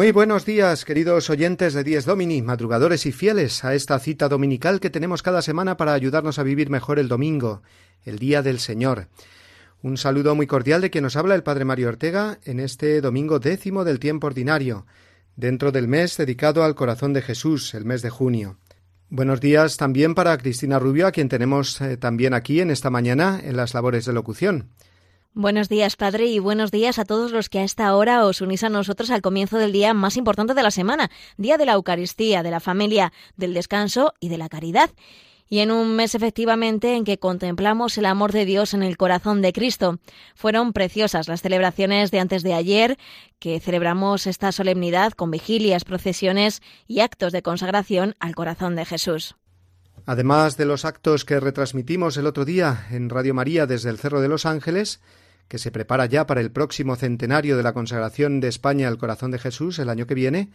Muy buenos días, queridos oyentes de Dies Domini, madrugadores y fieles a esta cita dominical que tenemos cada semana para ayudarnos a vivir mejor el domingo, el día del Señor. Un saludo muy cordial de quien nos habla el Padre Mario Ortega en este domingo décimo del tiempo ordinario, dentro del mes dedicado al corazón de Jesús, el mes de junio. Buenos días también para Cristina Rubio, a quien tenemos eh, también aquí en esta mañana en las labores de locución. Buenos días, Padre, y buenos días a todos los que a esta hora os unís a nosotros al comienzo del día más importante de la semana, día de la Eucaristía, de la familia, del descanso y de la caridad. Y en un mes efectivamente en que contemplamos el amor de Dios en el corazón de Cristo. Fueron preciosas las celebraciones de antes de ayer, que celebramos esta solemnidad con vigilias, procesiones y actos de consagración al corazón de Jesús. Además de los actos que retransmitimos el otro día en Radio María desde el Cerro de los Ángeles, que se prepara ya para el próximo centenario de la consagración de España al corazón de Jesús el año que viene,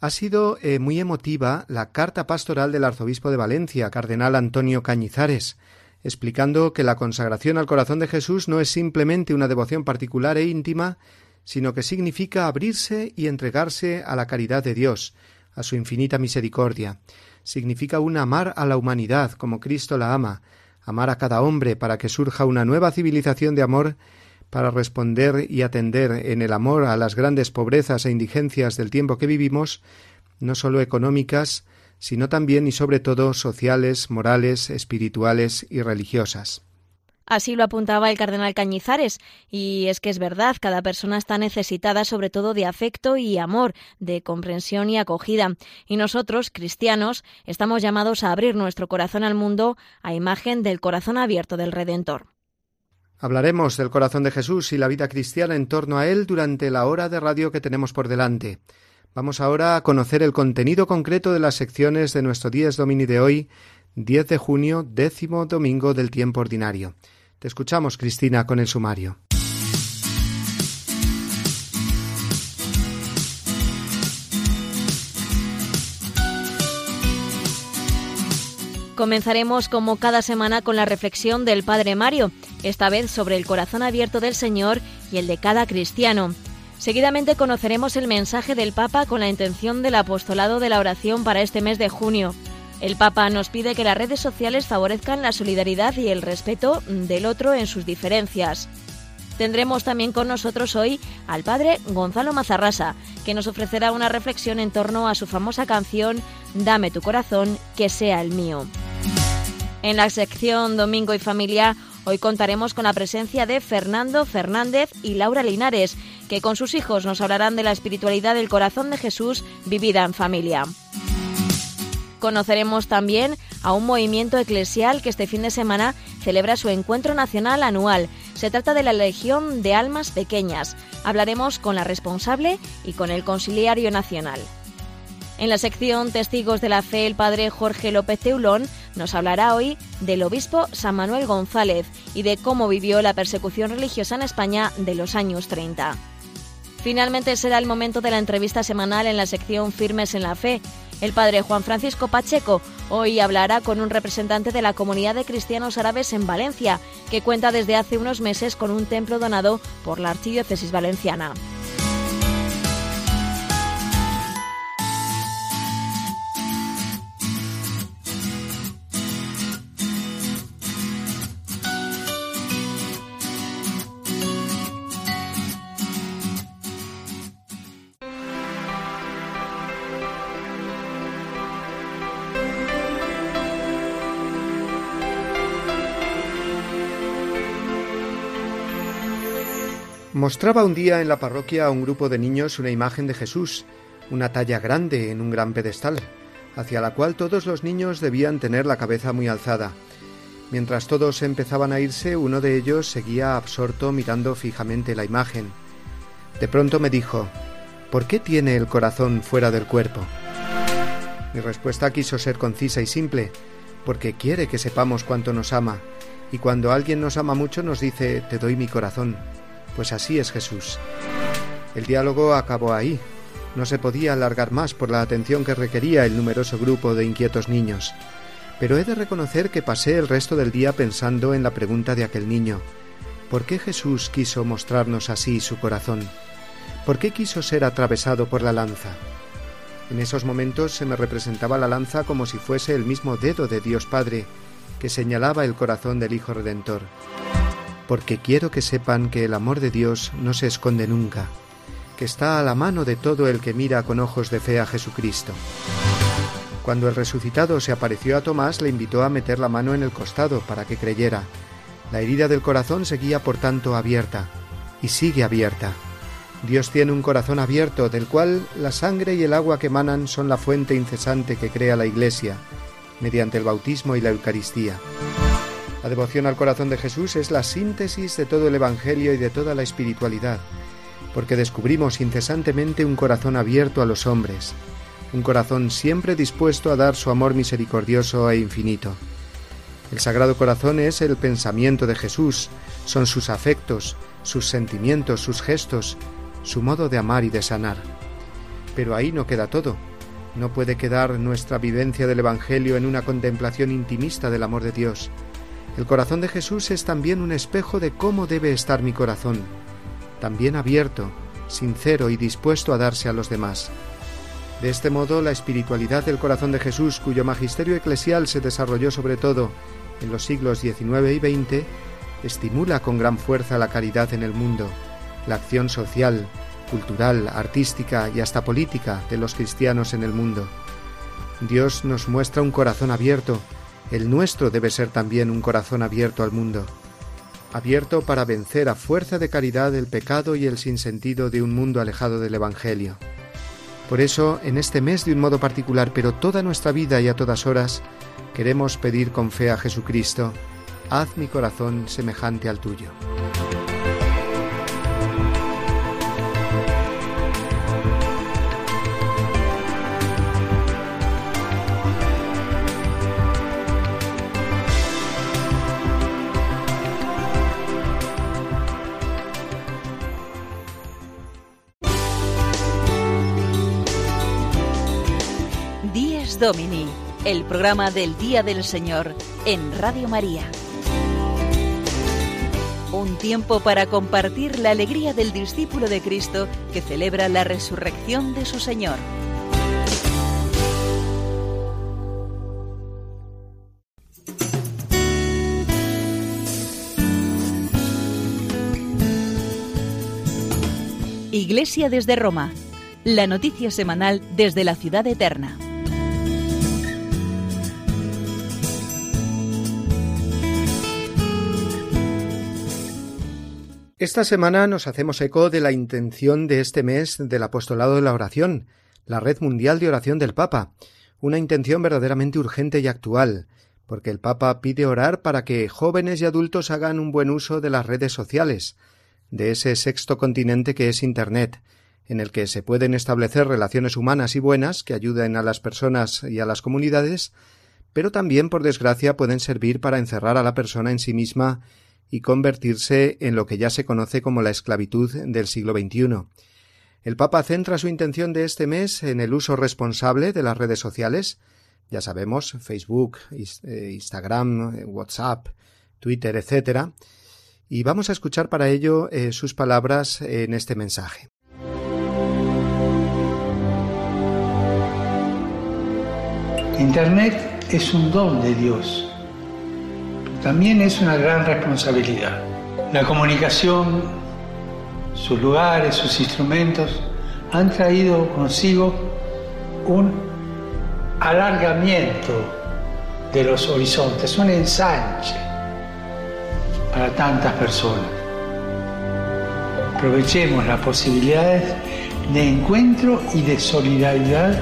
ha sido eh, muy emotiva la carta pastoral del arzobispo de Valencia, cardenal Antonio Cañizares, explicando que la consagración al corazón de Jesús no es simplemente una devoción particular e íntima, sino que significa abrirse y entregarse a la caridad de Dios, a su infinita misericordia. Significa un amar a la humanidad como Cristo la ama, amar a cada hombre para que surja una nueva civilización de amor para responder y atender en el amor a las grandes pobrezas e indigencias del tiempo que vivimos, no sólo económicas, sino también y sobre todo sociales, morales, espirituales y religiosas. Así lo apuntaba el cardenal Cañizares, y es que es verdad, cada persona está necesitada sobre todo de afecto y amor, de comprensión y acogida, y nosotros, cristianos, estamos llamados a abrir nuestro corazón al mundo a imagen del corazón abierto del Redentor. Hablaremos del corazón de Jesús y la vida cristiana en torno a él durante la hora de radio que tenemos por delante. Vamos ahora a conocer el contenido concreto de las secciones de nuestro Dies Domini de hoy, 10 de junio, décimo domingo del tiempo ordinario. Te escuchamos, Cristina, con el sumario. Comenzaremos como cada semana con la reflexión del Padre Mario, esta vez sobre el corazón abierto del Señor y el de cada cristiano. Seguidamente conoceremos el mensaje del Papa con la intención del apostolado de la oración para este mes de junio. El Papa nos pide que las redes sociales favorezcan la solidaridad y el respeto del otro en sus diferencias. Tendremos también con nosotros hoy al padre Gonzalo Mazarrasa, que nos ofrecerá una reflexión en torno a su famosa canción Dame tu corazón, que sea el mío. En la sección Domingo y Familia, hoy contaremos con la presencia de Fernando Fernández y Laura Linares, que con sus hijos nos hablarán de la espiritualidad del corazón de Jesús vivida en familia. Conoceremos también a un movimiento eclesial que este fin de semana celebra su encuentro nacional anual. Se trata de la Legión de Almas Pequeñas. Hablaremos con la responsable y con el Conciliario Nacional. En la sección Testigos de la Fe, el padre Jorge López Teulón nos hablará hoy del obispo San Manuel González y de cómo vivió la persecución religiosa en España de los años 30. Finalmente será el momento de la entrevista semanal en la sección Firmes en la Fe. El padre Juan Francisco Pacheco hoy hablará con un representante de la comunidad de cristianos árabes en Valencia, que cuenta desde hace unos meses con un templo donado por la Archidiócesis Valenciana. Mostraba un día en la parroquia a un grupo de niños una imagen de Jesús, una talla grande en un gran pedestal, hacia la cual todos los niños debían tener la cabeza muy alzada. Mientras todos empezaban a irse, uno de ellos seguía absorto mirando fijamente la imagen. De pronto me dijo, ¿por qué tiene el corazón fuera del cuerpo? Mi respuesta quiso ser concisa y simple, porque quiere que sepamos cuánto nos ama, y cuando alguien nos ama mucho nos dice, te doy mi corazón, pues así es Jesús. El diálogo acabó ahí. No se podía alargar más por la atención que requería el numeroso grupo de inquietos niños. Pero he de reconocer que pasé el resto del día pensando en la pregunta de aquel niño. ¿Por qué Jesús quiso mostrarnos así su corazón? ¿Por qué quiso ser atravesado por la lanza? En esos momentos se me representaba la lanza como si fuese el mismo dedo de Dios Padre que señalaba el corazón del Hijo Redentor. Porque quiero que sepan que el amor de Dios no se esconde nunca, que está a la mano de todo el que mira con ojos de fe a Jesucristo. Cuando el resucitado se apareció a Tomás, le invitó a meter la mano en el costado para que creyera. La herida del corazón seguía por tanto abierta, y sigue abierta. Dios tiene un corazón abierto, del cual la sangre y el agua que emanan son la fuente incesante que crea la Iglesia, mediante el bautismo y la Eucaristía. La devoción al corazón de Jesús es la síntesis de todo el Evangelio y de toda la espiritualidad, porque descubrimos incesantemente un corazón abierto a los hombres, un corazón siempre dispuesto a dar su amor misericordioso e infinito. El Sagrado Corazón es el pensamiento de Jesús, son sus afectos, sus sentimientos, sus gestos, su modo de amar y de sanar. Pero ahí no queda todo. No puede quedar nuestra vivencia del Evangelio en una contemplación intimista del amor de Dios. El corazón de Jesús es también un espejo de cómo debe estar mi corazón, también abierto, sincero y dispuesto a darse a los demás. De este modo, la espiritualidad del corazón de Jesús, cuyo magisterio eclesial se desarrolló sobre todo en los siglos XIX y XX, estimula con gran fuerza la caridad en el mundo, la acción social, cultural, artística y hasta política de los cristianos en el mundo. Dios nos muestra un corazón abierto, el nuestro debe ser también un corazón abierto al mundo, abierto para vencer a fuerza de caridad el pecado y el sinsentido de un mundo alejado del Evangelio. Por eso, en este mes de un modo particular, pero toda nuestra vida y a todas horas, queremos pedir con fe a Jesucristo, haz mi corazón semejante al tuyo. Domini, el programa del Día del Señor en Radio María. Un tiempo para compartir la alegría del discípulo de Cristo que celebra la resurrección de su Señor. Iglesia desde Roma. La noticia semanal desde la ciudad eterna. Esta semana nos hacemos eco de la intención de este mes del apostolado de la oración, la red mundial de oración del Papa, una intención verdaderamente urgente y actual, porque el Papa pide orar para que jóvenes y adultos hagan un buen uso de las redes sociales, de ese sexto continente que es Internet, en el que se pueden establecer relaciones humanas y buenas que ayuden a las personas y a las comunidades, pero también, por desgracia, pueden servir para encerrar a la persona en sí misma y convertirse en lo que ya se conoce como la esclavitud del siglo XXI. El Papa centra su intención de este mes en el uso responsable de las redes sociales, ya sabemos, Facebook, eh, Instagram, eh, WhatsApp, Twitter, etc. Y vamos a escuchar para ello eh, sus palabras en este mensaje. Internet es un don de Dios también es una gran responsabilidad. La comunicación, sus lugares, sus instrumentos han traído consigo un alargamiento de los horizontes, un ensanche para tantas personas. Aprovechemos las posibilidades de encuentro y de solidaridad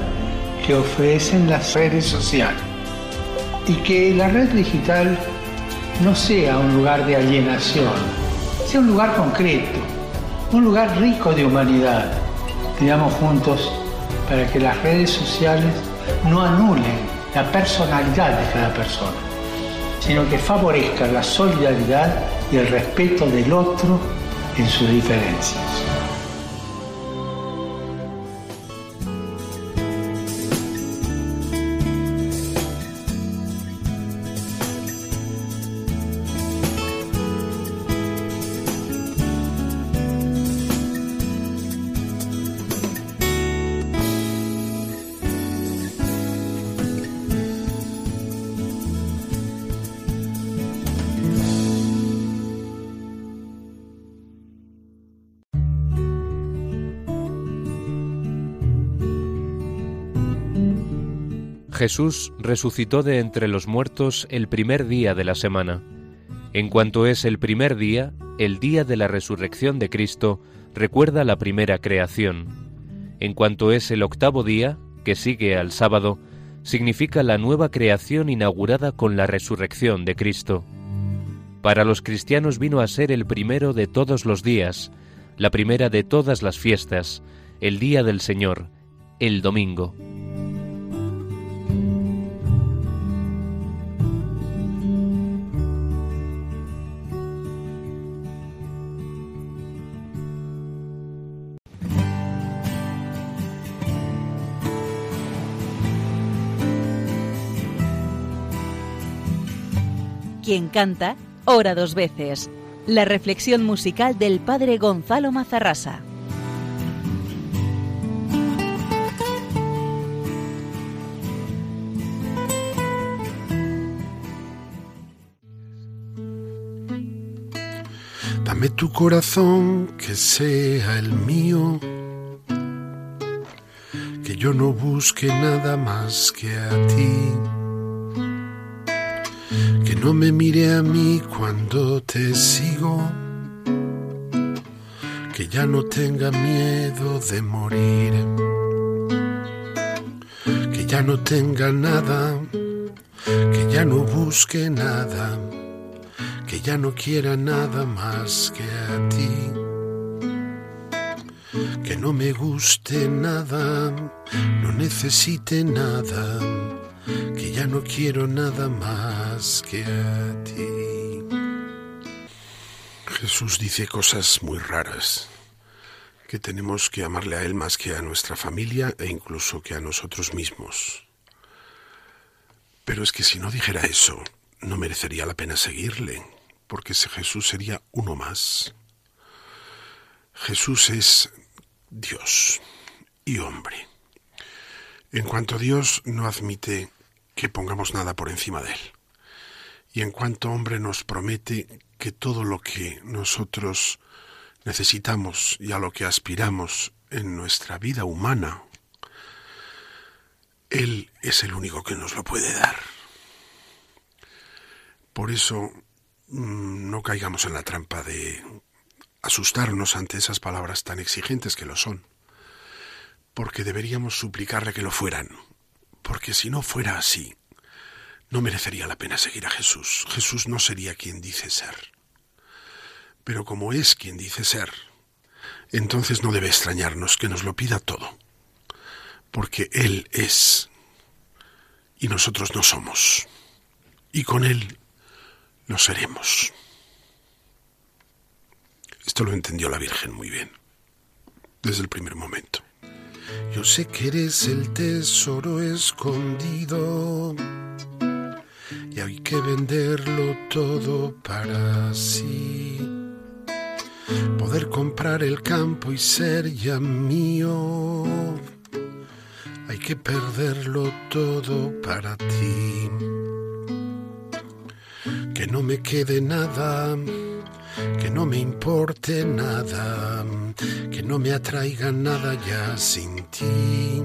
que ofrecen las redes sociales y que la red digital no sea un lugar de alienación, sea un lugar concreto, un lugar rico de humanidad. Pidamos juntos para que las redes sociales no anulen la personalidad de cada persona, sino que favorezcan la solidaridad y el respeto del otro en sus diferencias. Jesús resucitó de entre los muertos el primer día de la semana. En cuanto es el primer día, el día de la resurrección de Cristo recuerda la primera creación. En cuanto es el octavo día, que sigue al sábado, significa la nueva creación inaugurada con la resurrección de Cristo. Para los cristianos vino a ser el primero de todos los días, la primera de todas las fiestas, el día del Señor, el domingo. Quien canta, ora dos veces. La reflexión musical del padre Gonzalo Mazarrasa. Dame tu corazón que sea el mío, que yo no busque nada más que a ti no me mire a mí cuando te sigo, que ya no tenga miedo de morir, que ya no tenga nada, que ya no busque nada, que ya no quiera nada más que a ti. Que no me guste nada, no necesite nada que ya no quiero nada más que a ti. Jesús dice cosas muy raras, que tenemos que amarle a Él más que a nuestra familia e incluso que a nosotros mismos. Pero es que si no dijera eso, no merecería la pena seguirle, porque ese Jesús sería uno más. Jesús es Dios y hombre. En cuanto Dios no admite que pongamos nada por encima de Él, y en cuanto hombre nos promete que todo lo que nosotros necesitamos y a lo que aspiramos en nuestra vida humana, Él es el único que nos lo puede dar. Por eso mm, no caigamos en la trampa de asustarnos ante esas palabras tan exigentes que lo son porque deberíamos suplicarle que lo fueran, porque si no fuera así, no merecería la pena seguir a Jesús. Jesús no sería quien dice ser. Pero como es quien dice ser, entonces no debe extrañarnos que nos lo pida todo, porque Él es y nosotros no somos, y con Él lo seremos. Esto lo entendió la Virgen muy bien, desde el primer momento. Yo sé que eres el tesoro escondido y hay que venderlo todo para sí. Poder comprar el campo y ser ya mío. Hay que perderlo todo para ti. Que no me quede nada que no me importe nada, que no me atraiga nada ya sin ti,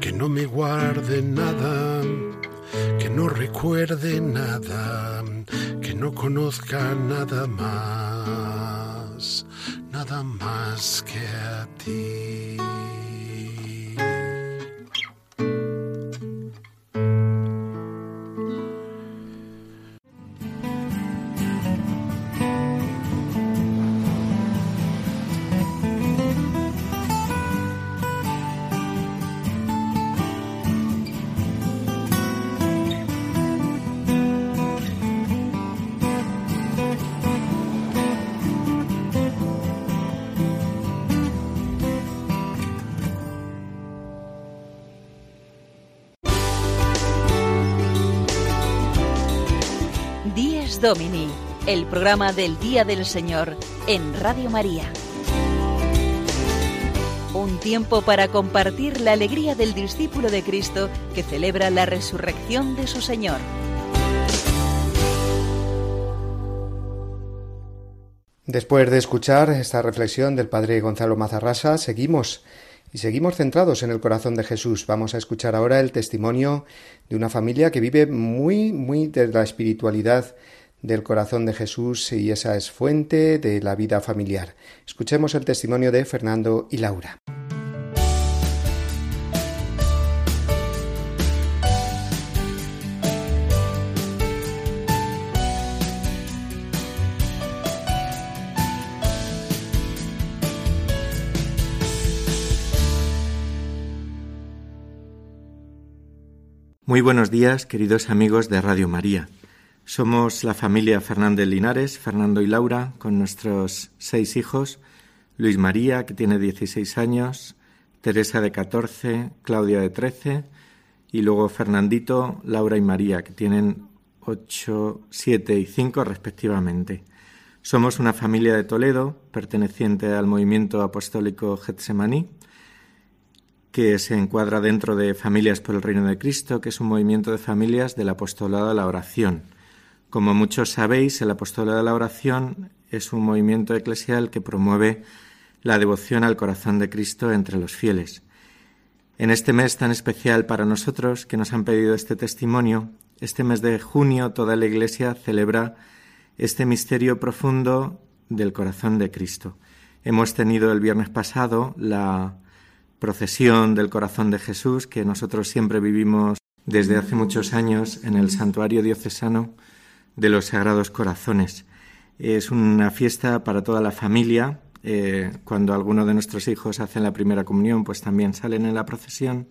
que no me guarde nada, que no recuerde nada, que no conozca nada más, nada más que a ti. Domini, el programa del Día del Señor en Radio María. Un tiempo para compartir la alegría del discípulo de Cristo que celebra la resurrección de su Señor. Después de escuchar esta reflexión del Padre Gonzalo Mazarrasa, seguimos y seguimos centrados en el corazón de Jesús. Vamos a escuchar ahora el testimonio de una familia que vive muy, muy de la espiritualidad del corazón de Jesús y esa es fuente de la vida familiar. Escuchemos el testimonio de Fernando y Laura. Muy buenos días, queridos amigos de Radio María. Somos la familia Fernández Linares, Fernando y Laura, con nuestros seis hijos, Luis María, que tiene 16 años, Teresa de 14, Claudia de 13, y luego Fernandito, Laura y María, que tienen 8, 7 y 5 respectivamente. Somos una familia de Toledo, perteneciente al movimiento apostólico Getsemaní, que se encuadra dentro de Familias por el Reino de Cristo, que es un movimiento de familias del apostolado de la oración. Como muchos sabéis, el apostolado de la oración es un movimiento eclesial que promueve la devoción al corazón de Cristo entre los fieles. En este mes tan especial para nosotros, que nos han pedido este testimonio, este mes de junio toda la Iglesia celebra este misterio profundo del corazón de Cristo. Hemos tenido el viernes pasado la procesión del corazón de Jesús que nosotros siempre vivimos desde hace muchos años en el santuario diocesano de los Sagrados Corazones. Es una fiesta para toda la familia. Eh, cuando alguno de nuestros hijos hacen la primera comunión, pues también salen en la procesión.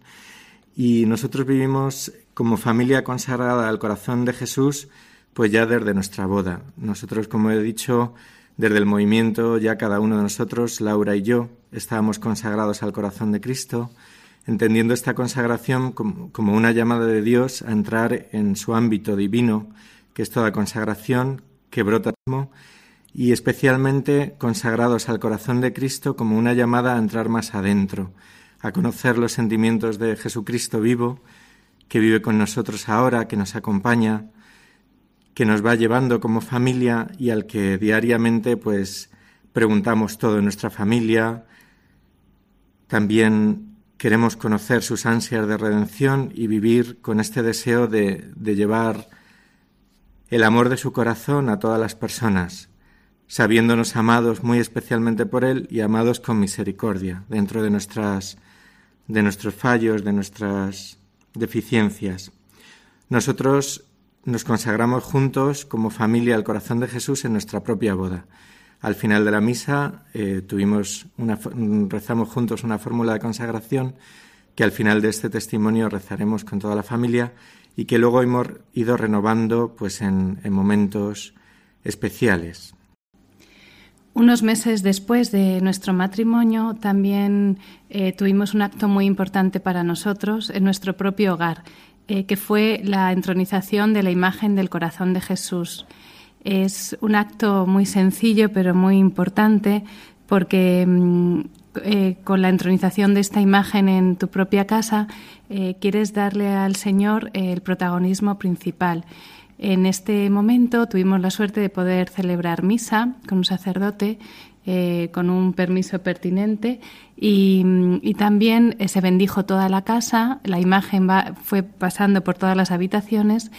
Y nosotros vivimos como familia consagrada al corazón de Jesús, pues ya desde nuestra boda. Nosotros, como he dicho, desde el movimiento ya cada uno de nosotros, Laura y yo, estábamos consagrados al corazón de Cristo, entendiendo esta consagración como, una llamada de Dios a entrar en su ámbito divino, que es toda consagración que brota y especialmente consagrados al corazón de Cristo como una llamada a entrar más adentro, a conocer los sentimientos de Jesucristo vivo, que vive con nosotros ahora, que nos acompaña, que nos va llevando como familia y al que diariamente pues preguntamos todo en nuestra familia. También queremos conocer sus ansias de redención y vivir con este deseo de, de llevar el amor de su corazón a todas las personas, sabiéndonos amados muy especialmente por Él y amados con misericordia dentro de nuestras de nuestros fallos, de nuestras deficiencias. Nosotros nos consagramos juntos como familia al corazón de Jesús en nuestra propia boda. Al final de la misa eh, tuvimos una, rezamos juntos una fórmula de consagración que al final de este testimonio rezaremos con toda la familia y que luego hemos ido renovando pues en, momentos especiales. Unos meses después de nuestro matrimonio también eh, tuvimos un acto muy importante para nosotros en nuestro propio hogar eh, que fue la entronización de la imagen del corazón de Jesús. Es un acto muy sencillo pero muy importante porque mm, eh, con la entronización de esta imagen en tu propia casa eh, quieres darle al Señor el protagonismo principal. En este momento tuvimos la suerte de poder celebrar misa con un sacerdote eh, con un permiso pertinente y, también eh, se bendijo toda la casa, la imagen fue pasando por todas las habitaciones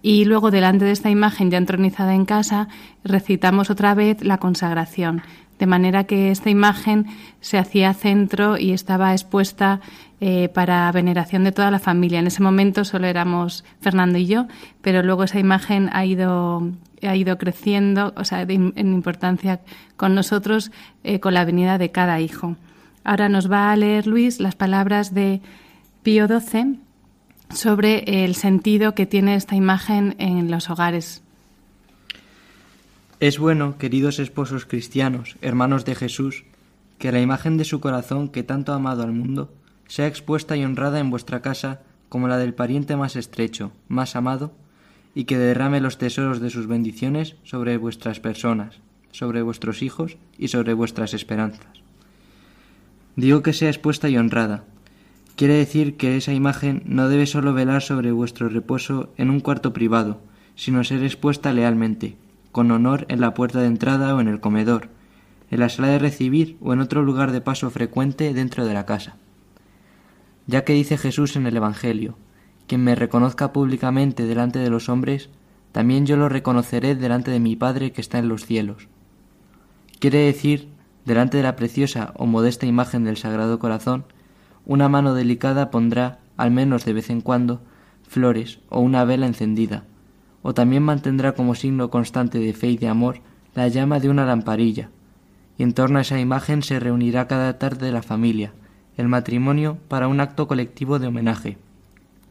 y luego delante de esta imagen ya entronizada en casa recitamos otra vez la consagración, de manera que esta imagen se hacía centro y estaba expuesta eh, para veneración de toda la familia. En ese momento solo éramos Fernando y yo, pero luego esa imagen ha ido ha ido creciendo, o sea, en importancia con nosotros eh, con la venida de cada hijo. Ahora nos va a leer Luis las palabras de Pío XII sobre el sentido que tiene esta imagen en los hogares. Es bueno, queridos esposos cristianos, hermanos de Jesús, que la imagen de su corazón que tanto ha amado al mundo sea expuesta y honrada en vuestra casa como la del pariente más estrecho, más amado y que derrame los tesoros de sus bendiciones sobre vuestras personas, sobre vuestros hijos y sobre vuestras esperanzas. Digo que sea expuesta y honrada. Quiere decir que esa imagen no debe solo velar sobre vuestro reposo en un cuarto privado, sino ser expuesta lealmente, con honor en la puerta de entrada o en el comedor, en la sala de recibir o en otro lugar de paso frecuente dentro de la casa. Ya que dice Jesús en el Evangelio, quien me reconozca públicamente delante de los hombres, también yo lo reconoceré delante de mi Padre que está en los cielos. Quiere decir, delante de la preciosa o modesta imagen del Sagrado Corazón, una mano delicada pondrá, al menos de vez en cuando, flores o una vela encendida, o también mantendrá como signo constante de fe y de amor la llama de una lamparilla, y en torno a esa imagen se reunirá cada tarde la familia, el matrimonio, para un acto colectivo de homenaje,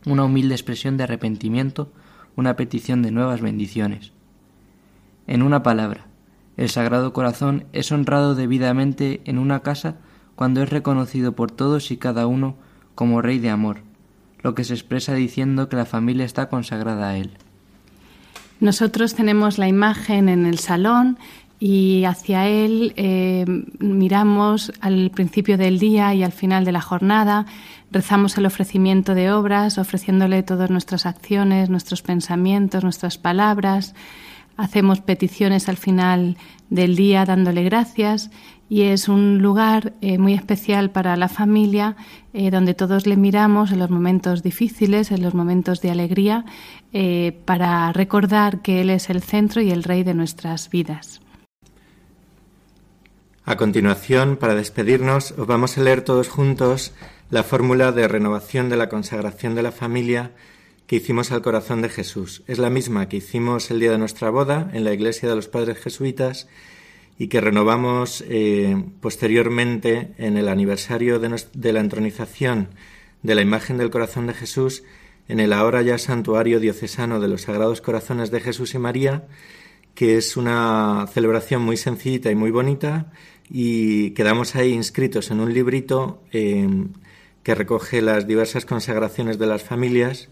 una humilde expresión de arrepentimiento, una petición de nuevas bendiciones. En una palabra, el Sagrado Corazón es honrado debidamente en una casa cuando es reconocido por todos y cada uno como Rey de Amor, lo que se expresa diciendo que la familia está consagrada a Él. Nosotros tenemos la imagen en el salón y hacia Él eh, miramos al principio del día y al final de la jornada, rezamos el ofrecimiento de obras, ofreciéndole todas nuestras acciones, nuestros pensamientos, nuestras palabras, hacemos peticiones al final del día dándole gracias y es un lugar eh, muy especial para la familia eh, donde todos le miramos en los momentos difíciles, en los momentos de alegría, para recordar que Él es el centro y el rey de nuestras vidas. A continuación, para despedirnos, os vamos a leer todos juntos la fórmula de renovación de la consagración de la familia que hicimos al corazón de Jesús. Es la misma que hicimos el día de nuestra boda en la iglesia de los padres jesuitas y que renovamos eh, posteriormente en el aniversario de, la entronización de la imagen del corazón de Jesús en el ahora ya santuario diocesano de los Sagrados Corazones de Jesús y María, que es una celebración muy sencillita y muy bonita y quedamos ahí inscritos en un librito eh, que recoge las diversas consagraciones de las familias,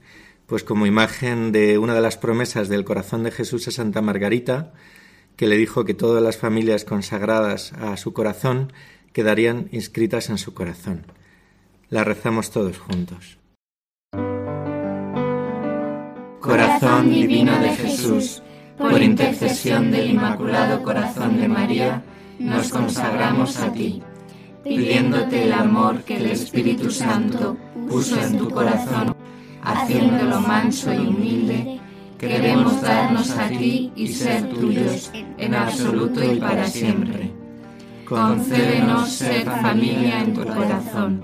pues como imagen de una de las promesas del corazón de Jesús a Santa Margarita, que le dijo que todas las familias consagradas a su corazón quedarían inscritas en su corazón. La rezamos todos juntos. Corazón divino de Jesús, por intercesión del Inmaculado Corazón de María, nos consagramos a ti, pidiéndote el amor que el Espíritu Santo puso en tu corazón, haciéndolo manso y humilde, queremos darnos a ti y ser tuyos en absoluto y para siempre. Concédenos ser familia en tu corazón,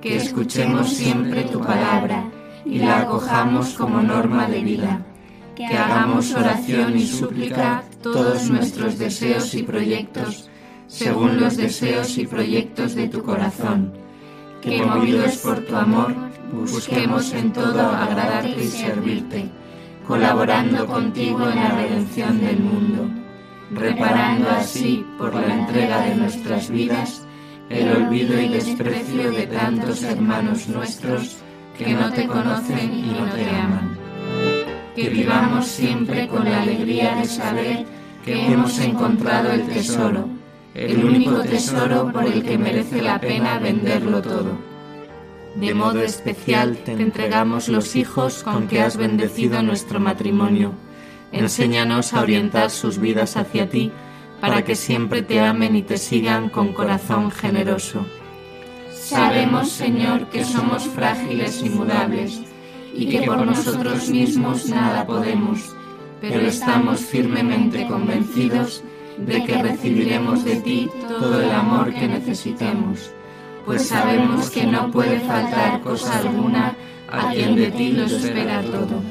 que escuchemos siempre tu palabra y la acojamos como norma de vida, que hagamos oración y súplica todos nuestros deseos y proyectos según los deseos y proyectos de tu corazón, que movidos por tu amor busquemos en todo agradarte y servirte, colaborando contigo en la redención del mundo, reparando así por la entrega de nuestras vidas el olvido y desprecio de tantos hermanos nuestros que no te conocen y no te aman que vivamos siempre con la alegría de saber que hemos encontrado el tesoro, el único tesoro por el que merece la pena venderlo todo. De modo especial te entregamos los hijos con que has bendecido nuestro matrimonio. Enséñanos a orientar sus vidas hacia ti, para que siempre te amen y te sigan con corazón generoso. Sabemos, Señor, que somos frágiles y mudables y que por nosotros mismos nada podemos, pero estamos firmemente convencidos de que recibiremos de ti todo el amor que necesitemos, pues sabemos que no puede faltar cosa alguna a quien de ti lo espera todo.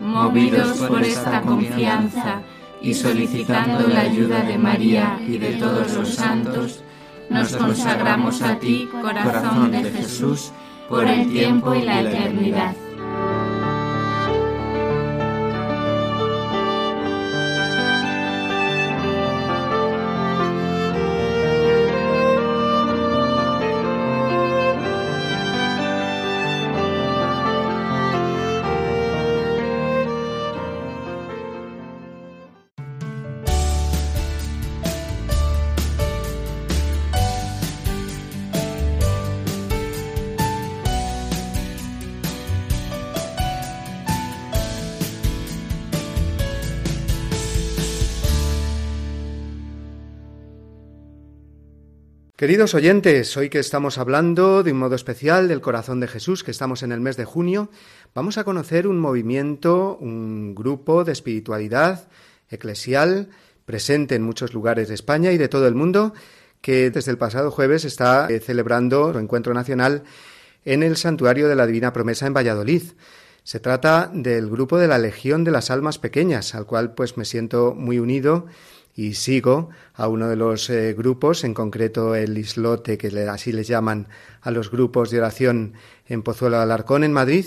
Movidos por esta confianza y solicitando la ayuda de María y de todos los santos, nos consagramos a ti, corazón de Jesús, por el tiempo y la eternidad. Queridos oyentes, hoy que estamos hablando de un modo especial del corazón de Jesús, que estamos en el mes de junio, vamos a conocer un movimiento, un grupo de espiritualidad eclesial presente en muchos lugares de España y de todo el mundo, que desde el pasado jueves está eh, celebrando su encuentro nacional en el Santuario de la Divina Promesa en Valladolid. Se trata del grupo de la Legión de las Almas Pequeñas, al cual pues me siento muy unido y sigo a uno de los eh, grupos, en concreto el Islote, que así les llaman a los grupos de oración en Pozuelo de Alarcón, en Madrid.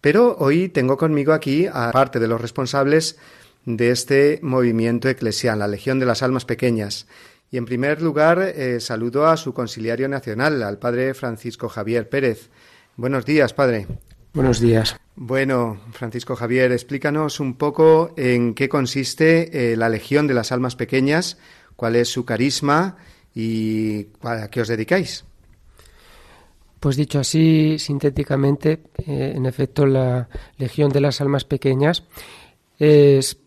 Pero hoy tengo conmigo aquí a parte de los responsables de este movimiento eclesial, la Legión de las Almas Pequeñas. Y en primer lugar, eh, saludo a su conciliario nacional, al padre Francisco Javier Pérez. Buenos días, padre. Buenos días. Bueno, Francisco Javier, explícanos un poco en qué consiste eh, la Legión de las Almas Pequeñas, cuál es su carisma y a qué os dedicáis. Pues dicho así, sintéticamente, eh, en efecto, la Legión de las Almas Pequeñas es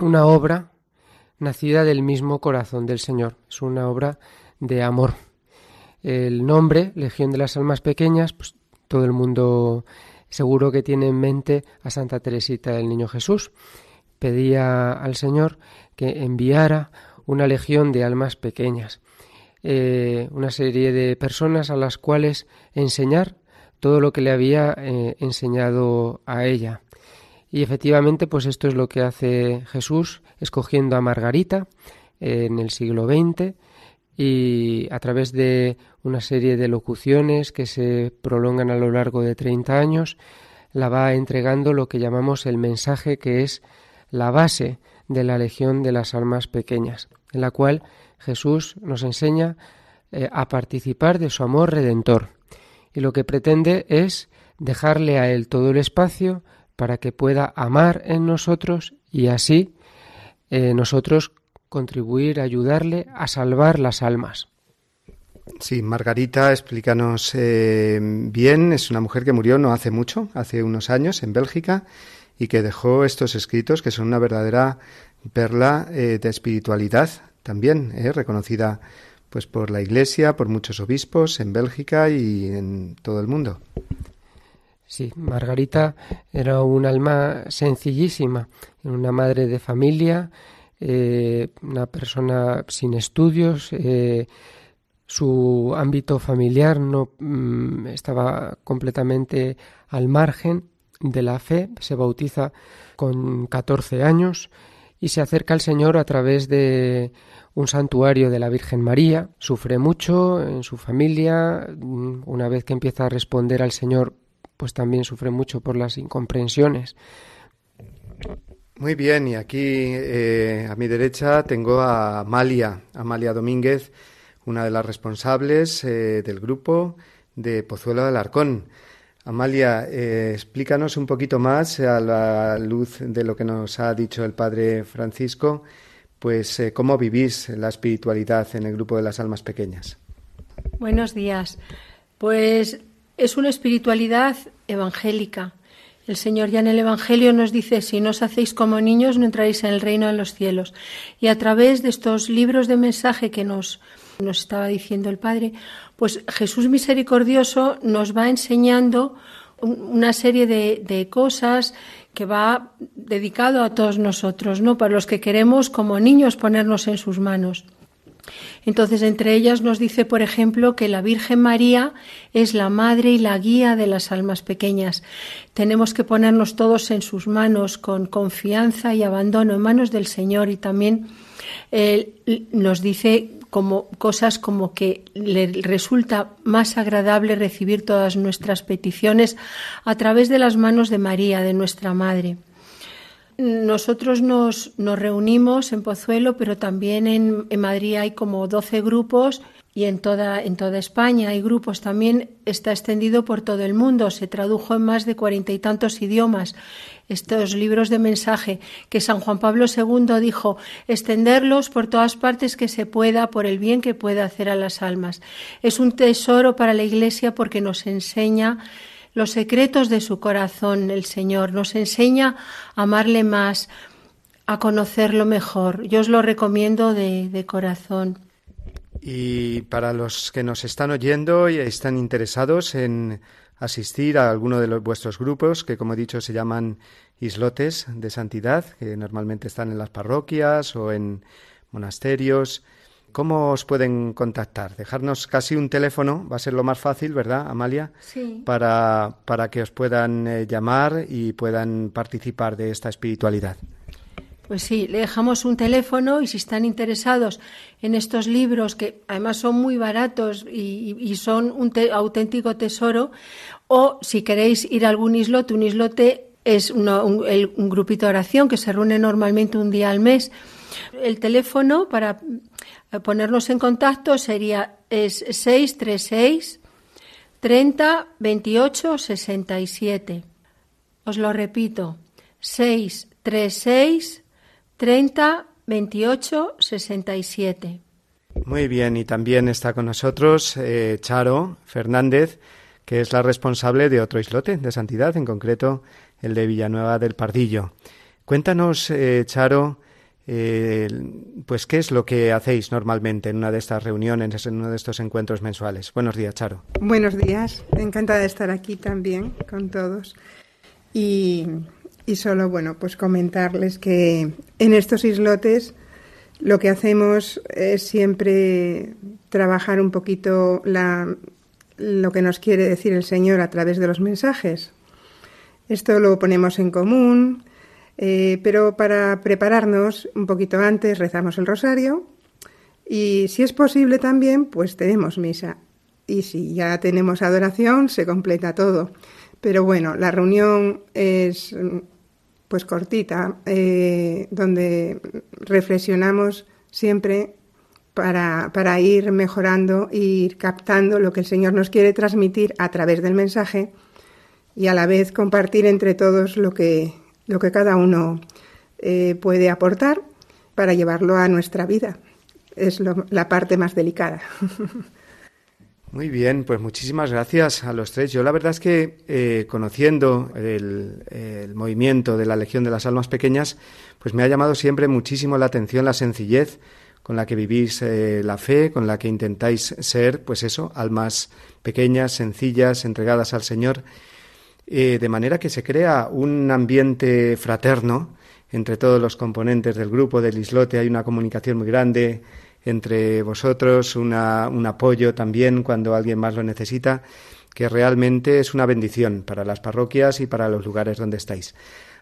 una obra nacida del mismo corazón del Señor, es una obra de amor. El nombre, Legión de las Almas Pequeñas, pues todo el mundo seguro que tiene en mente a Santa Teresita del Niño Jesús. Pedía al Señor que enviara una legión de almas pequeñas, eh, una serie de personas a las cuales enseñar todo lo que le había eh, enseñado a ella. Y efectivamente, pues esto es lo que hace Jesús, escogiendo a Margarita en el siglo XX y a través de una serie de locuciones que se prolongan a lo largo de 30 años, la va entregando lo que llamamos el mensaje que es la base de la Legión de las Almas Pequeñas, en la cual Jesús nos enseña eh, a participar de su amor redentor. Y lo que pretende es dejarle a Él todo el espacio para que pueda amar en nosotros y así eh, nosotros contribuir ayudarle a salvar las almas. Sí, Margarita, explícanos eh, bien, es una mujer que murió no hace mucho, hace unos años en Bélgica, y que dejó estos escritos que son una verdadera perla eh, de espiritualidad también, eh, reconocida pues por la Iglesia, por muchos obispos en Bélgica y en todo el mundo. Sí, Margarita era un alma sencillísima, una madre de familia, eh, una persona sin estudios, eh, su ámbito familiar no mm, estaba completamente al margen de la fe, se bautiza con 14 años y se acerca al Señor a través de un santuario de la Virgen María, sufre mucho en su familia, mm, una vez que empieza a responder al Señor, pues también sufre mucho por las incomprensiones. Muy bien, y aquí eh, a mi derecha tengo a Amalia, Amalia Domínguez, una de las responsables eh, del grupo de Pozuelo del Arcón. Amalia, eh, explícanos un poquito más a la luz de lo que nos ha dicho el Padre Francisco, pues cómo vivís la espiritualidad en el grupo de las almas pequeñas. Buenos días. Pues es una espiritualidad evangélica el Señor ya en el Evangelio nos dice, si no os hacéis como niños, no entraréis en el reino de los cielos. Y a través de estos libros de mensaje que nos, nos estaba diciendo el Padre, pues Jesús misericordioso nos va enseñando una serie de, cosas que va dedicado a todos nosotros, ¿no? Para los que queremos como niños ponernos en sus manos. Entonces, entre ellas nos dice, por ejemplo, que la Virgen María es la madre y la guía de las almas pequeñas. Tenemos que ponernos todos en sus manos con confianza y abandono en manos del Señor y también eh, nos dice como cosas como que le resulta más agradable recibir todas nuestras peticiones a través de las manos de María, de nuestra Madre. Nosotros nos, nos, reunimos en Pozuelo, pero también en, en, Madrid hay como 12 grupos y en toda, en toda España hay grupos. También está extendido por todo el mundo. Se tradujo en más de cuarenta y tantos idiomas estos libros de mensaje que San Juan Pablo II dijo, extenderlos por todas partes que se pueda por el bien que pueda hacer a las almas. Es un tesoro para la Iglesia porque nos enseña los secretos de su corazón, el Señor. Nos enseña a amarle más, a conocerlo mejor. Yo os lo recomiendo de, de corazón. Y para los que nos están oyendo y están interesados en asistir a alguno de los, vuestros grupos, que como he dicho se llaman islotes de santidad, que normalmente están en las parroquias o en monasterios, ¿Cómo os pueden contactar? Dejarnos casi un teléfono, va a ser lo más fácil, ¿verdad, Amalia? Sí. Para, para que os puedan eh, llamar y puedan participar de esta espiritualidad. Pues sí, le dejamos un teléfono y si están interesados en estos libros, que además son muy baratos y, son un auténtico tesoro, o si queréis ir a algún islote, un islote es un, grupito de oración que se reúne normalmente un día al mes. El teléfono para ponernos en contacto sería es 636 30 28 67. Os lo repito, 636 30 28 67. Muy bien, y también está con nosotros eh, Charo Fernández, que es la responsable de otro islote de santidad, en concreto el de Villanueva del Pardillo. Cuéntanos, eh, Charo, eh, pues qué es lo que hacéis normalmente en una de estas reuniones, en uno de estos encuentros mensuales. Buenos días, Charo. Buenos días, encantada de estar aquí también con todos. Y, y solo, bueno, pues comentarles que en estos islotes lo que hacemos es siempre trabajar un poquito lo que nos quiere decir el Señor a través de los mensajes. Esto lo ponemos en común, eh, pero para prepararnos un poquito antes rezamos el rosario y si es posible también, pues tenemos misa. Y si ya tenemos adoración, se completa todo. Pero bueno, la reunión es pues cortita, eh, donde reflexionamos siempre para, para, ir mejorando e ir captando lo que el Señor nos quiere transmitir a través del mensaje y a la vez compartir entre todos lo que, lo que cada uno eh, puede aportar para llevarlo a nuestra vida. Es la parte más delicada. Muy bien, pues muchísimas gracias a los tres. Yo la verdad es que eh, conociendo el, movimiento de la Legión de las Almas Pequeñas, pues me ha llamado siempre muchísimo la atención la sencillez con la que vivís eh, la fe, con la que intentáis ser, pues eso, almas pequeñas, sencillas, entregadas al Señor eh, de manera que se crea un ambiente fraterno entre todos los componentes del grupo del islote, hay una comunicación muy grande entre vosotros, un apoyo también cuando alguien más lo necesita, que realmente es una bendición para las parroquias y para los lugares donde estáis.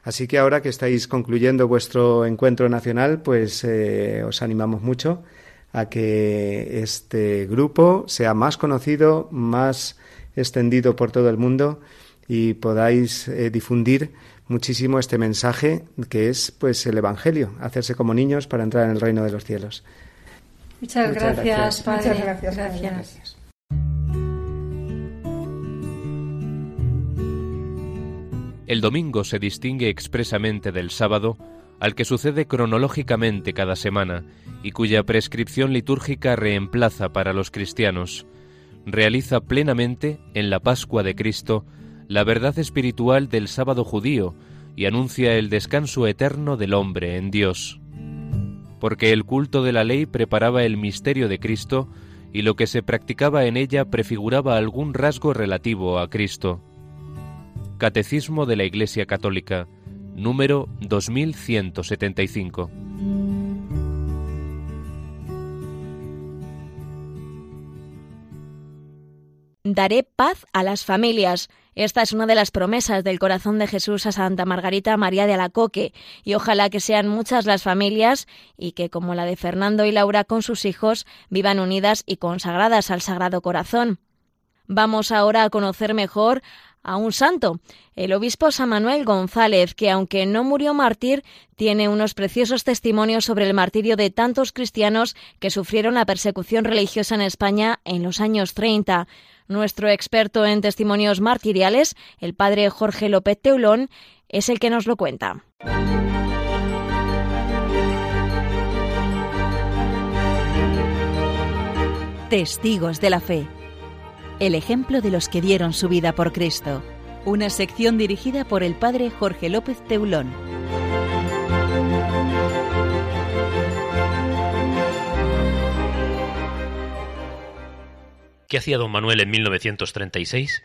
Así que ahora que estáis concluyendo vuestro encuentro nacional, pues eh, os animamos mucho a que este grupo sea más conocido, más extendido por todo el mundo y podáis eh, difundir muchísimo este mensaje que es pues el evangelio, hacerse como niños para entrar en el reino de los cielos. Muchas, gracias, Padre. Muchas gracias. El domingo se distingue expresamente del sábado, al que sucede cronológicamente cada semana y cuya prescripción litúrgica reemplaza para los cristianos. Realiza plenamente en la Pascua de Cristo la verdad espiritual del sábado judío y anuncia el descanso eterno del hombre en Dios. Porque el culto de la ley preparaba el misterio de Cristo y lo que se practicaba en ella prefiguraba algún rasgo relativo a Cristo. Catecismo de la Iglesia Católica, número 2175. Daré paz a las familias esta es una de las promesas del corazón de Jesús a Santa Margarita María de Alacoque y ojalá que sean muchas las familias y que, como la de Fernando y Laura con sus hijos, vivan unidas y consagradas al Sagrado Corazón. Vamos ahora a conocer mejor a un santo, el obispo San Manuel González, que aunque no murió mártir, tiene unos preciosos testimonios sobre el martirio de tantos cristianos que sufrieron la persecución religiosa en España en los años 30. Nuestro experto en testimonios martiriales, el padre Jorge López Teulón, es el que nos lo cuenta. Testigos de la Fe. El ejemplo de los que dieron su vida por Cristo. Una sección dirigida por el padre Jorge López Teulón. ¿qué hacía don Manuel en 1936?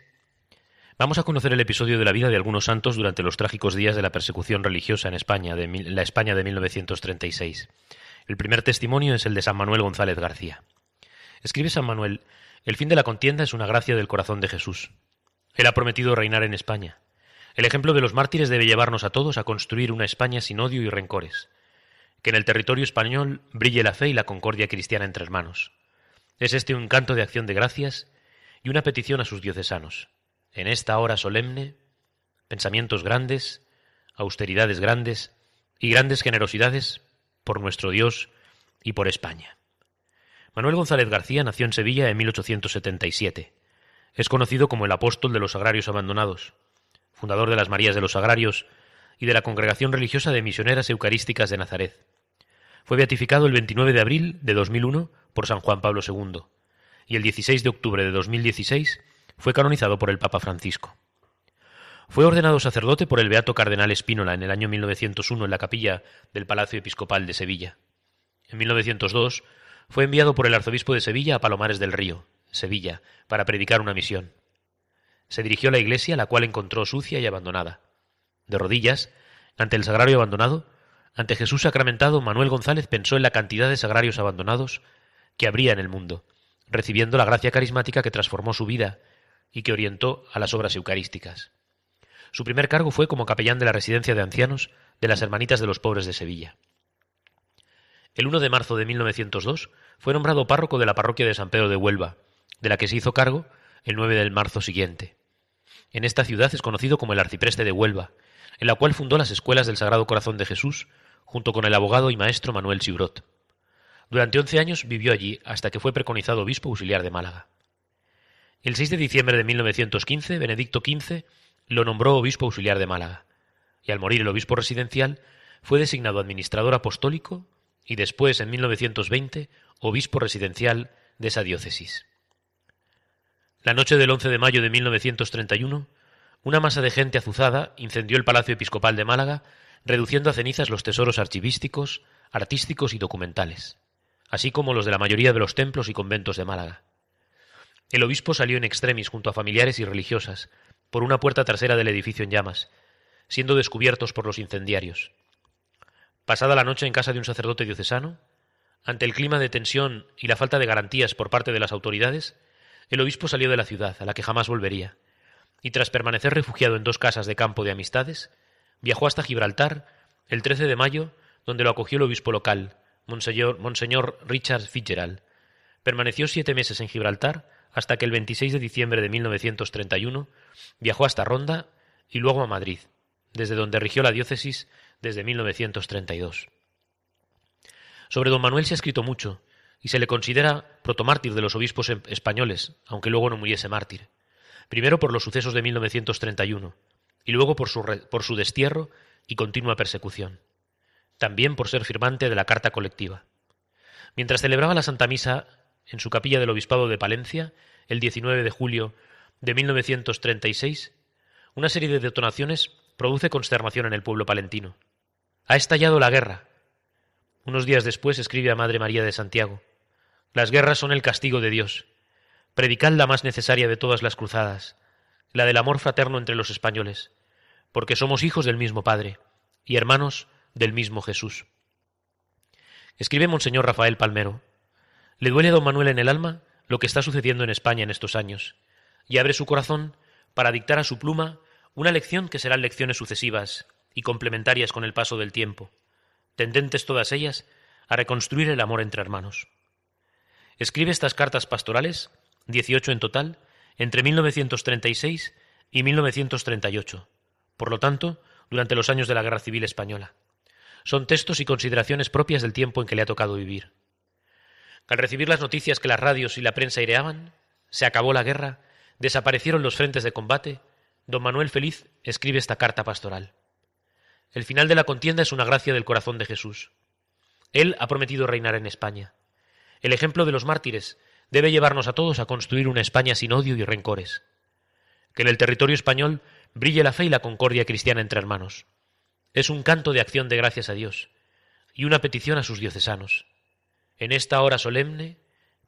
Vamos a conocer el episodio de la vida de algunos santos durante los trágicos días de la persecución religiosa en España, de la España de 1936. El primer testimonio es el de San Manuel González García. Escribe San Manuel, el fin de la contienda es una gracia del corazón de Jesús. Él ha prometido reinar en España. El ejemplo de los mártires debe llevarnos a todos a construir una España sin odio y rencores. Que en el territorio español brille la fe y la concordia cristiana entre hermanos. Es este un canto de acción de gracias y una petición a sus diocesanos. En esta hora solemne, pensamientos grandes, austeridades grandes y grandes generosidades por nuestro Dios y por España. Manuel González García nació en Sevilla en 1877. Es conocido como el apóstol de los agrarios abandonados, fundador de las Marías de los Agrarios y de la Congregación Religiosa de Misioneras Eucarísticas de Nazaret. Fue beatificado el 29 de abril de 2001 por San Juan Pablo II y el 16 de octubre de 2016 fue canonizado por el Papa Francisco. Fue ordenado sacerdote por el beato cardenal Espínola en el año 1901 en la capilla del Palacio Episcopal de Sevilla. En 1902 fue enviado por el arzobispo de Sevilla a Palomares del Río, Sevilla, para predicar una misión. Se dirigió a la iglesia, la cual encontró sucia y abandonada. De rodillas, ante el sagrario abandonado, ante Jesús sacramentado, Manuel González pensó en la cantidad de sagrarios abandonados que habría en el mundo, recibiendo la gracia carismática que transformó su vida y que orientó a las obras eucarísticas. Su primer cargo fue como capellán de la residencia de ancianos de las Hermanitas de los Pobres de Sevilla. El 1 de marzo de 1902 fue nombrado párroco de la parroquia de San Pedro de Huelva, de la que se hizo cargo el 9 de marzo siguiente. En esta ciudad es conocido como el arcipreste de Huelva, en la cual fundó las escuelas del Sagrado Corazón de Jesús, junto con el abogado y maestro Manuel Sibrot. Durante once años vivió allí hasta que fue preconizado obispo auxiliar de Málaga. El 6 de diciembre de 1915, Benedicto XV lo nombró obispo auxiliar de Málaga, y al morir el obispo residencial, fue designado administrador apostólico y después, en 1920, obispo residencial de esa diócesis. La noche del 11 de mayo de 1931, una masa de gente azuzada incendió el Palacio Episcopal de Málaga, reduciendo a cenizas los tesoros archivísticos, artísticos y documentales, así como los de la mayoría de los templos y conventos de Málaga. El obispo salió en extremis junto a familiares y religiosas, por una puerta trasera del edificio en llamas, siendo descubiertos por los incendiarios. Pasada la noche en casa de un sacerdote diocesano, ante el clima de tensión y la falta de garantías por parte de las autoridades, el obispo salió de la ciudad, a la que jamás volvería, y tras permanecer refugiado en dos casas de campo de amistades, viajó hasta Gibraltar el 13 de mayo, donde lo acogió el obispo local, Monseñor, Richard Fitzgerald. Permaneció siete meses en Gibraltar hasta que el 26 de diciembre de 1931 viajó hasta Ronda y luego a Madrid, desde donde rigió la diócesis desde 1932. Sobre don Manuel se ha escrito mucho, y se le considera protomártir de los obispos em-, españoles, aunque luego no muriese mártir. Primero por los sucesos de 1931 y luego por su, por su destierro y continua persecución. También por ser firmante de la Carta Colectiva. Mientras celebraba la Santa Misa en su capilla del Obispado de Palencia, el 19 de julio de 1936, una serie de detonaciones produce consternación en el pueblo palentino. Ha estallado la guerra. Unos días después escribe a Madre María de Santiago. Las guerras son el castigo de Dios. Predicad la más necesaria de todas las cruzadas, la del amor fraterno entre los españoles, porque somos hijos del mismo Padre y hermanos del mismo Jesús. Escribe Monseñor Rafael Palmero. Le duele a don Manuel en el alma lo que está sucediendo en España en estos años, y abre su corazón para dictar a su pluma una lección que serán lecciones sucesivas y complementarias con el paso del tiempo, tendentes todas ellas a reconstruir el amor entre hermanos. Escribe estas cartas pastorales, 18 en total, entre 1936 y 1938, por lo tanto, durante los años de la Guerra Civil Española. Son textos y consideraciones propias del tiempo en que le ha tocado vivir. Al recibir las noticias que las radios y la prensa aireaban, se acabó la guerra, desaparecieron los frentes de combate, don Manuel Feliz escribe esta carta pastoral. El final de la contienda es una gracia del corazón de Jesús. Él ha prometido reinar en España. El ejemplo de los mártires debe llevarnos a todos a construir una España sin odio y rencores. Que en el territorio español brille la fe y la concordia cristiana entre hermanos. Es un canto de acción de gracias a Dios y una petición a sus diocesanos. En esta hora solemne,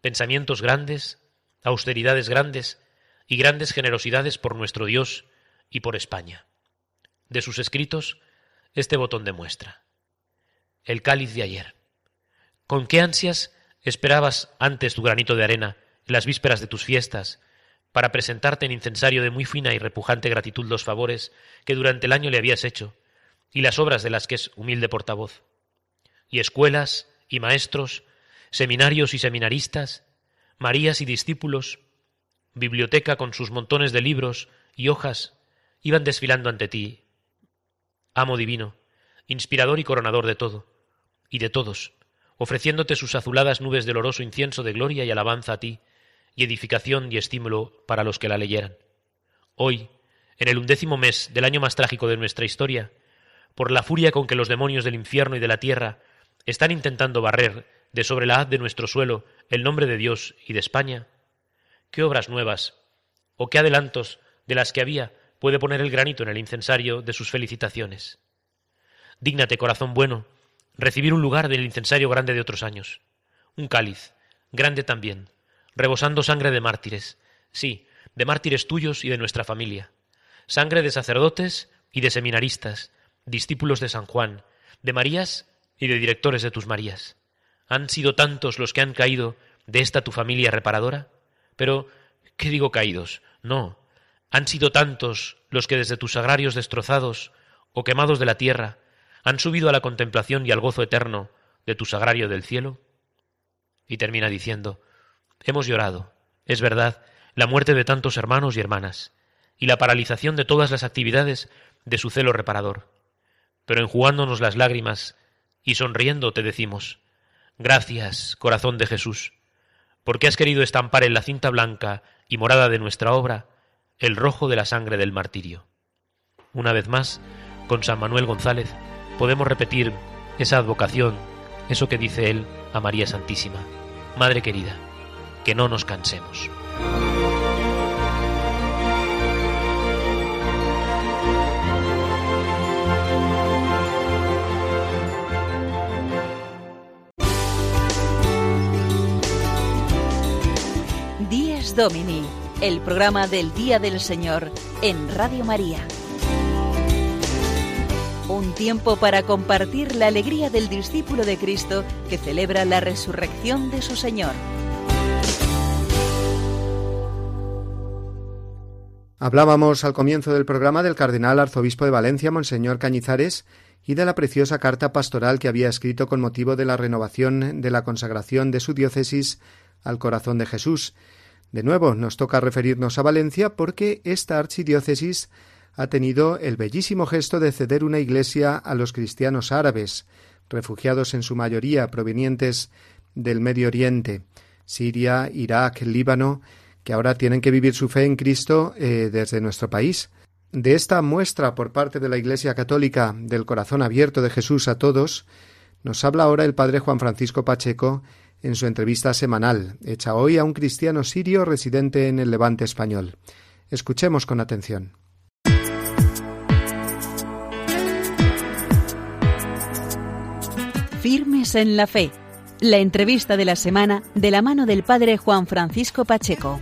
pensamientos grandes, austeridades grandes y grandes generosidades por nuestro Dios y por España. De sus escritos, este botón demuestra. El cáliz de ayer. ¿Con qué ansias esperabas antes tu granito de arena en las vísperas de tus fiestas para presentarte en incensario de muy fina y repujante gratitud los favores que durante el año le habías hecho y las obras de las que es humilde portavoz? Y escuelas y maestros, seminarios y seminaristas, Marías y discípulos, biblioteca con sus montones de libros y hojas, iban desfilando ante ti, amo divino, inspirador y coronador de todo, y de todos, ofreciéndote sus azuladas nubes del oroso incienso de gloria y alabanza a ti, y edificación y estímulo para los que la leyeran. Hoy, en el undécimo mes del año más trágico de nuestra historia, por la furia con que los demonios del infierno y de la tierra están intentando barrer de sobre la haz de nuestro suelo el nombre de Dios y de España? ¿Qué obras nuevas o qué adelantos de las que había puede poner el granito en el incensario de sus felicitaciones? Dígnate, corazón bueno, recibir un lugar del incensario grande de otros años, un cáliz, grande también, rebosando sangre de mártires, sí, de mártires tuyos y de nuestra familia, sangre de sacerdotes y de seminaristas, discípulos de San Juan, de Marías y de directores de tus Marías. ¿Han sido tantos los que han caído de esta tu familia reparadora? Pero, ¿qué digo caídos? No. Han sido tantos los que desde tus sagrarios destrozados o quemados de la tierra han subido a la contemplación y al gozo eterno de tu sagrario del cielo? Y termina diciendo, hemos llorado, es verdad, la muerte de tantos hermanos y hermanas, y la paralización de todas las actividades de su celo reparador. Pero enjugándonos las lágrimas y sonriendo te decimos, Gracias, corazón de Jesús, porque has querido estampar en la cinta blanca y morada de nuestra obra el rojo de la sangre del martirio. Una vez más, con San Manuel González, podemos repetir esa advocación, eso que dice él a María Santísima. Madre querida, que no nos cansemos. Domini, el programa del Día del Señor en Radio María. Un tiempo para compartir la alegría del discípulo de Cristo que celebra la resurrección de su Señor. Hablábamos al comienzo del programa del cardenal arzobispo de Valencia, Monseñor Cañizares, y de la preciosa carta pastoral que había escrito con motivo de la renovación de la consagración de su diócesis al corazón de Jesús, de nuevo, nos toca referirnos a Valencia porque esta archidiócesis ha tenido el bellísimo gesto de ceder una iglesia a los cristianos árabes, refugiados en su mayoría provenientes del Medio Oriente, Siria, Irak, Líbano, que ahora tienen que vivir su fe en Cristo eh, desde nuestro país. De esta muestra por parte de la Iglesia Católica del corazón abierto de Jesús a todos, nos habla ahora el padre Juan Francisco Pacheco en su entrevista semanal, hecha hoy a un cristiano sirio residente en el Levante español. Escuchemos con atención. Firmes en la fe. La entrevista de la semana de la mano del padre Juan Francisco Pacheco.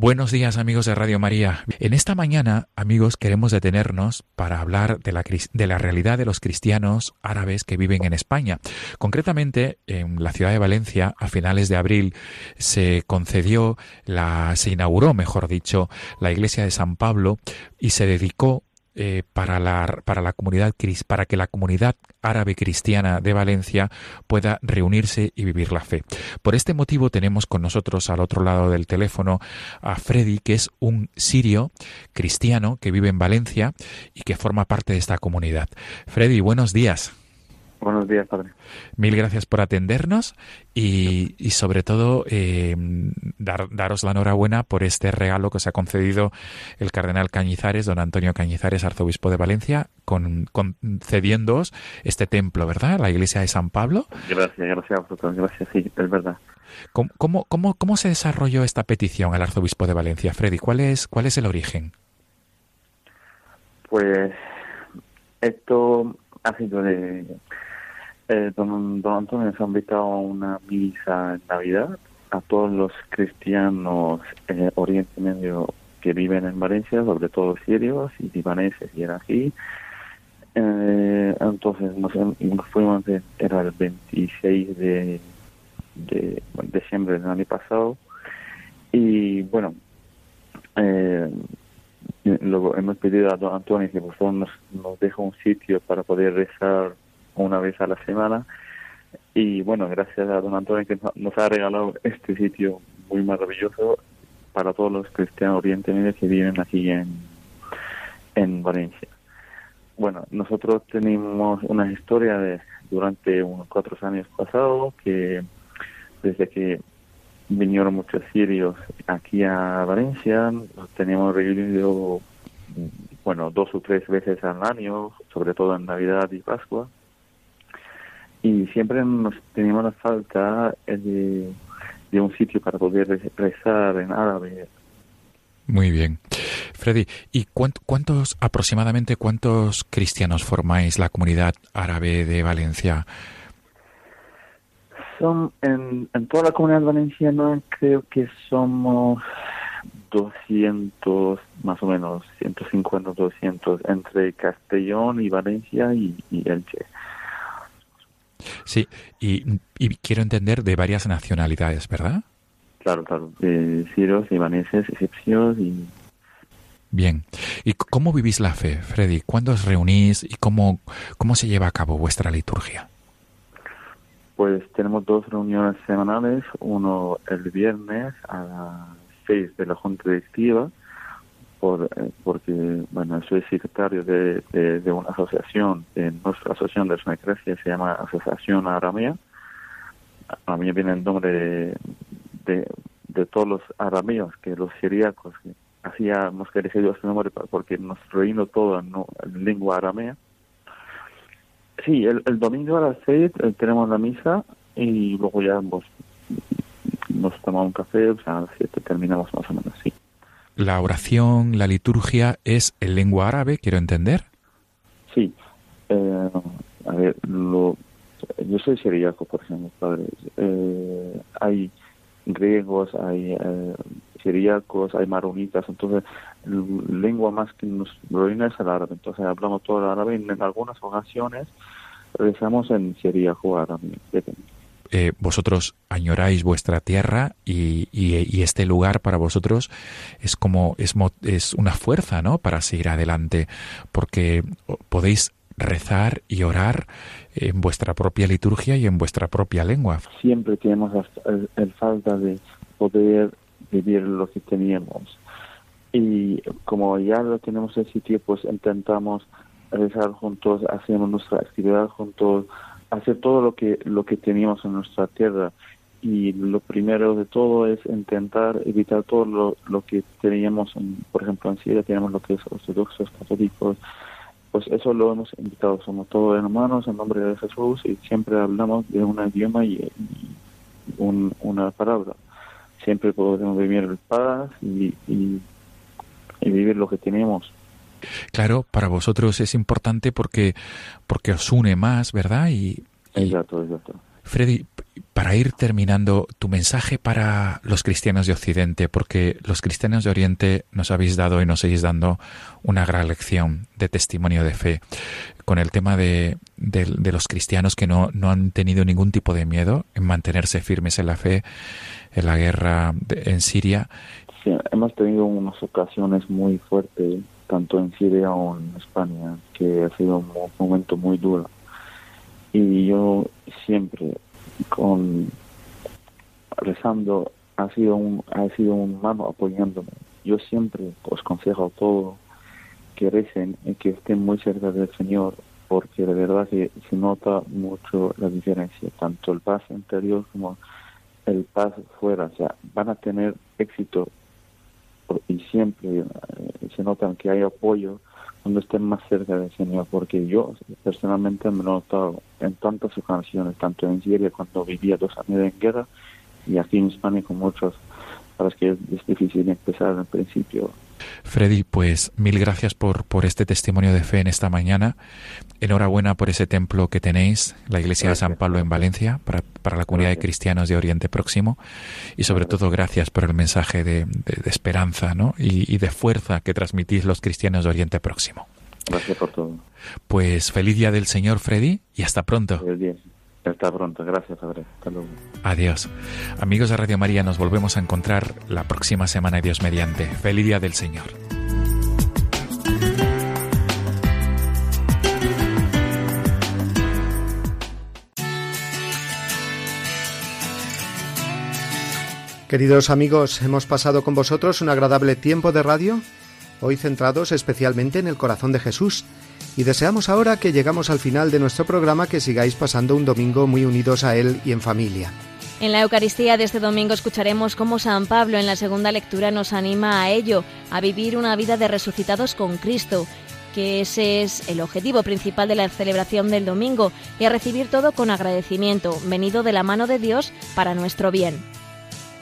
Buenos días amigos de Radio María. En esta mañana, amigos, queremos detenernos para hablar de la, de la, realidad de los cristianos árabes que viven en España. Concretamente, en la ciudad de Valencia, a finales de abril, se concedió, la, se inauguró, mejor dicho, la iglesia de San Pablo y se dedicó eh, para, la, para, la comunidad, para que la comunidad árabe cristiana de Valencia pueda reunirse y vivir la fe. Por este motivo tenemos con nosotros al otro lado del teléfono a Freddy, que es un sirio cristiano que vive en Valencia y que forma parte de esta comunidad. Freddy, buenos días. Buenos días, padre. Mil gracias por atendernos y, sobre todo eh, dar, daros la enhorabuena por este regalo que os ha concedido el cardenal Cañizares, don Antonio Cañizares, arzobispo de Valencia, con, concediéndoos este templo, ¿verdad? La iglesia de San Pablo. Gracias, gracias a vosotros, gracias, sí, es verdad. ¿Cómo, cómo, cómo, cómo se desarrolló esta petición al arzobispo de Valencia, Freddy? ¿Cuál es, cuál es el origen? Pues Esto ha sido de... Eh, don, don Antonio nos ha invitado a una misa en Navidad a todos los cristianos eh, Oriente Medio que viven en Valencia, sobre todo sirios y libaneses y aquí. Eh, entonces nos, fuimos, era el 26 de, de diciembre del año pasado y bueno, eh, luego hemos pedido a don Antonio que por favor nos, nos deje un sitio para poder rezar una vez a la semana y bueno, gracias a don Antonio que nos ha regalado este sitio muy maravilloso para todos los cristianos orientales que viven aquí en, en Valencia. Bueno, nosotros tenemos una historia de durante unos cuatro años pasados que desde que vinieron muchos sirios aquí a Valencia, nos teníamos reunido bueno, dos o tres veces al año, sobre todo en Navidad y Pascua y siempre nos teníamos la falta de, un sitio para poder rezar en árabe. Muy bien. Freddy, ¿y cuántos, aproximadamente cuántos cristianos formáis la comunidad árabe de Valencia? Son en, en toda la comunidad valenciana creo que somos 200, más o menos, 150, 200, entre Castellón y Valencia y, y Elche. Sí, y, quiero entender de varias nacionalidades, ¿verdad? Claro, claro, de siros, libaneses, egipcios y... Bien. ¿Y cómo vivís la fe, Freddy? ¿Cuándo os reunís y cómo, cómo se lleva a cabo vuestra liturgia? Pues tenemos dos reuniones semanales, uno el viernes a las seis de la Junta Directiva por, eh, porque, bueno, soy secretario de, de, una asociación, en nuestra asociación de Iglesia se llama Asociación Aramea. A mí viene el nombre de, de, todos los arameos, que los siríacos, que hacíamos que elegido este nombre porque nos reímos todo en, lengua aramea. Sí, el, domingo a las seis eh, tenemos la misa y luego ya pues, nos tomamos un café, o sea, a las siete terminamos más o menos así la oración, la liturgia es en lengua árabe, quiero entender. Sí. Eh, a ver, lo, yo soy siríaco, por ejemplo, padre. Eh, hay griegos, hay eh, hay maronitas, entonces lengua más que nos proviene es el árabe. Entonces hablamos todo el árabe y en algunas ocasiones rezamos en siríaco árabe. Eh, vosotros añoráis vuestra tierra y, este lugar para vosotros es como es, es una fuerza, ¿no? Para seguir adelante, porque podéis rezar y orar en vuestra propia liturgia y en vuestra propia lengua. Siempre tenemos el, falta de poder vivir lo que teníamos. Y como ya lo tenemos en sitio, pues intentamos rezar juntos, hacemos nuestra actividad juntos, hacer todo lo que lo que teníamos en nuestra tierra. Y lo primero de todo es intentar evitar todo lo, lo que teníamos por ejemplo en Siria tenemos lo que es ortodoxos católicos. Pues eso lo hemos invitado somos todos hermanos en nombre de Jesús y siempre hablamos de un idioma y, una palabra. Siempre podemos vivir en paz y, y vivir lo que tenemos Claro, para vosotros es importante porque, porque os une más, ¿verdad? Y, exacto, exacto. Freddy, para ir terminando, tu mensaje para los cristianos de Occidente, porque los cristianos de Oriente nos habéis dado y nos seguís dando una gran lección de testimonio de fe con el tema de, de, los cristianos que no, no, han tenido ningún tipo de miedo en mantenerse firmes en la fe, en la guerra en Siria. Sí, hemos tenido unas ocasiones muy fuertes tanto en Siria o en España, que ha sido un momento muy duro. Y yo siempre con rezando ha sido un ha sido un mano apoyándome. Yo siempre os consejo a todos que recen y que estén muy cerca del Señor, porque de verdad que se nota mucho la diferencia, tanto el paz interior como el paz fuera. O sea, van a tener éxito y siempre eh, se notan que hay apoyo cuando estén más cerca del Señor, porque yo personalmente me he notado en tantas ocasiones, tanto en Siria cuando vivía dos años en guerra y aquí en España con muchos, para que es difícil empezar al principio. Freddy, pues mil gracias por, por este testimonio de fe en esta mañana. Enhorabuena por ese templo que tenéis, la Iglesia de San Pablo en Valencia, para, para la comunidad de cristianos de Oriente Próximo. Y sobre todo gracias por el mensaje de, esperanza ¿no? y, y de fuerza que transmitís los cristianos de Oriente Próximo. Gracias por todo. Pues feliz día del Señor, Freddy, y hasta pronto. Hasta pronto, gracias, Padre. Hasta luego. Adiós. Amigos de Radio María, nos volvemos a encontrar la próxima semana, Dios mediante. Feliz día del Señor. Queridos amigos, hemos pasado con vosotros un agradable tiempo de radio, hoy centrados especialmente en el corazón de Jesús y deseamos ahora que llegamos al final de nuestro programa que sigáis pasando un domingo muy unidos a Él y en familia. En la Eucaristía de este domingo escucharemos cómo San Pablo en la segunda lectura nos anima a ello, a vivir una vida de resucitados con Cristo, que ese es el objetivo principal de la celebración del domingo, y a recibir todo con agradecimiento, venido de la mano de Dios para nuestro bien.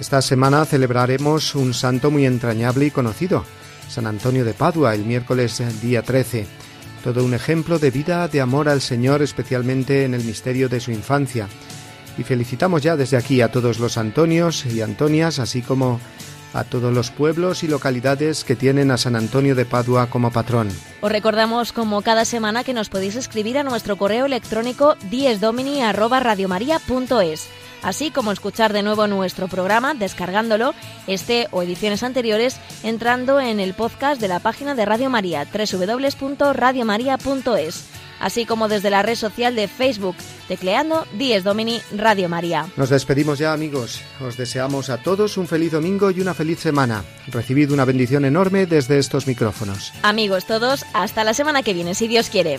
Esta semana celebraremos un santo muy entrañable y conocido, San Antonio de Padua, el miércoles día 13 todo un ejemplo de vida, de amor al Señor, especialmente en el misterio de su infancia. Y felicitamos ya desde aquí a todos los Antonios y Antonias, así como a todos los pueblos y localidades que tienen a San Antonio de Padua como patrón. Os recordamos como cada semana que nos podéis escribir a nuestro correo electrónico diesdomini@radiomaria.es así como escuchar de nuevo nuestro programa descargándolo, este o ediciones anteriores, entrando en el podcast de la página de Radio María, www.radiomaria.es así como desde la red social de Facebook, tecleando Dies Domini Radio María. Nos despedimos ya amigos, os deseamos a todos un feliz domingo y una feliz semana. Recibid una bendición enorme desde estos micrófonos. Amigos todos, hasta la semana que viene, si Dios quiere.